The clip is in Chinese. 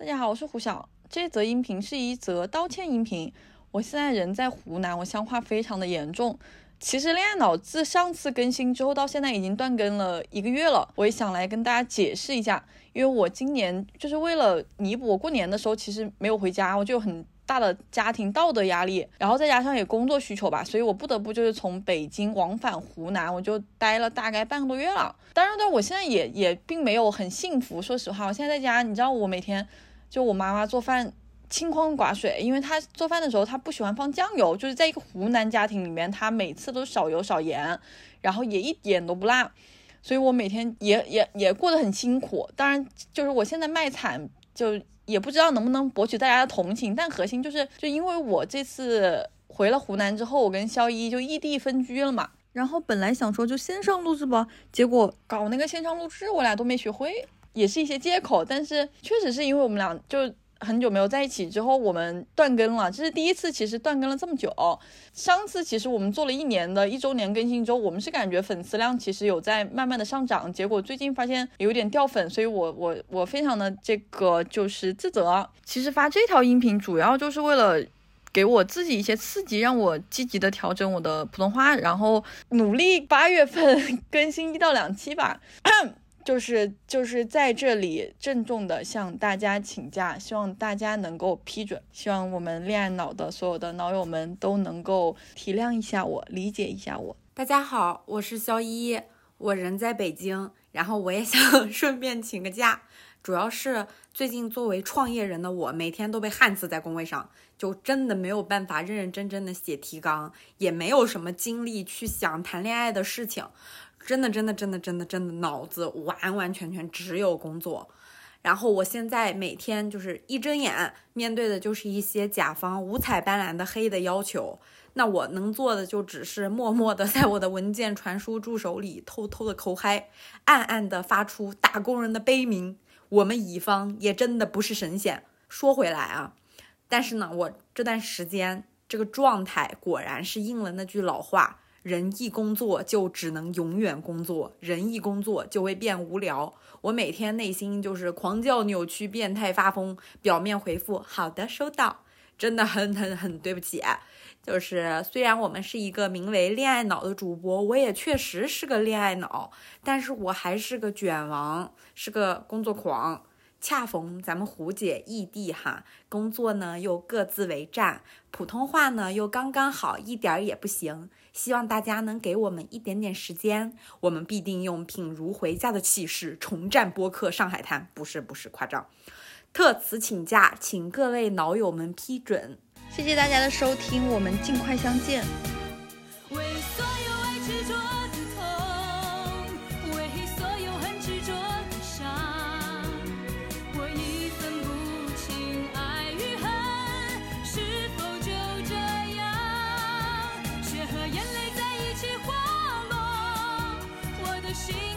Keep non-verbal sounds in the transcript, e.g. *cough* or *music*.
大家好，我是胡晓。这则音频是一则道歉音频。我现在人在湖南，我乡话非常的严重。其实恋爱脑自上次更新之后到现在已经断更了一个月了。我也想来跟大家解释一下，因为我今年就是为了弥补我过年的时候其实没有回家，我就有很。大的家庭道德压力，然后再加上也工作需求吧，所以我不得不就是从北京往返湖南，我就待了大概半个多月了。当然，但我现在也也并没有很幸福。说实话，我现在在家，你知道我每天就我妈妈做饭清汤寡水，因为她做饭的时候她不喜欢放酱油，就是在一个湖南家庭里面，她每次都少油少盐，然后也一点都不辣，所以我每天也也也过得很辛苦。当然，就是我现在卖惨就。也不知道能不能博取大家的同情，但核心就是，就因为我这次回了湖南之后，我跟肖一就异地分居了嘛。然后本来想说就线上录制吧，结果搞那个线上录制，我俩都没学会，也是一些借口。但是确实是因为我们俩就。很久没有在一起之后，我们断更了，这是第一次，其实断更了这么久。上次其实我们做了一年的一周年更新之后，我们是感觉粉丝量其实有在慢慢的上涨，结果最近发现有点掉粉，所以我我我非常的这个就是自责。其实发这条音频主要就是为了给我自己一些刺激，让我积极的调整我的普通话，然后努力八月份更新一到两期吧。就是就是在这里郑重的向大家请假，希望大家能够批准，希望我们恋爱脑的所有的脑友们都能够体谅一下我，理解一下我。大家好，我是肖一，我人在北京，然后我也想 *laughs* 顺便请个假，主要是最近作为创业人的我，每天都被焊死在工位上，就真的没有办法认认真真的写提纲，也没有什么精力去想谈恋爱的事情。真的，真的，真的，真的，真的，脑子完完全全只有工作。然后我现在每天就是一睁眼，面对的就是一些甲方五彩斑斓的黑的要求。那我能做的就只是默默的在我的文件传输助手里偷偷的口嗨，暗暗的发出打工人的悲鸣。我们乙方也真的不是神仙。说回来啊，但是呢，我这段时间这个状态果然是应了那句老话。人一工作就只能永远工作，人一工作就会变无聊。我每天内心就是狂叫、扭曲、变态、发疯，表面回复好的，收到。真的很很很对不起，就是虽然我们是一个名为“恋爱脑”的主播，我也确实是个恋爱脑，但是我还是个卷王，是个工作狂。恰逢咱们胡姐异地哈，工作呢又各自为战，普通话呢又刚刚好，一点儿也不行。希望大家能给我们一点点时间，我们必定用品如回家的气势重战播客上海滩。不是不是夸张，特此请假，请各位脑友们批准。谢谢大家的收听，我们尽快相见。she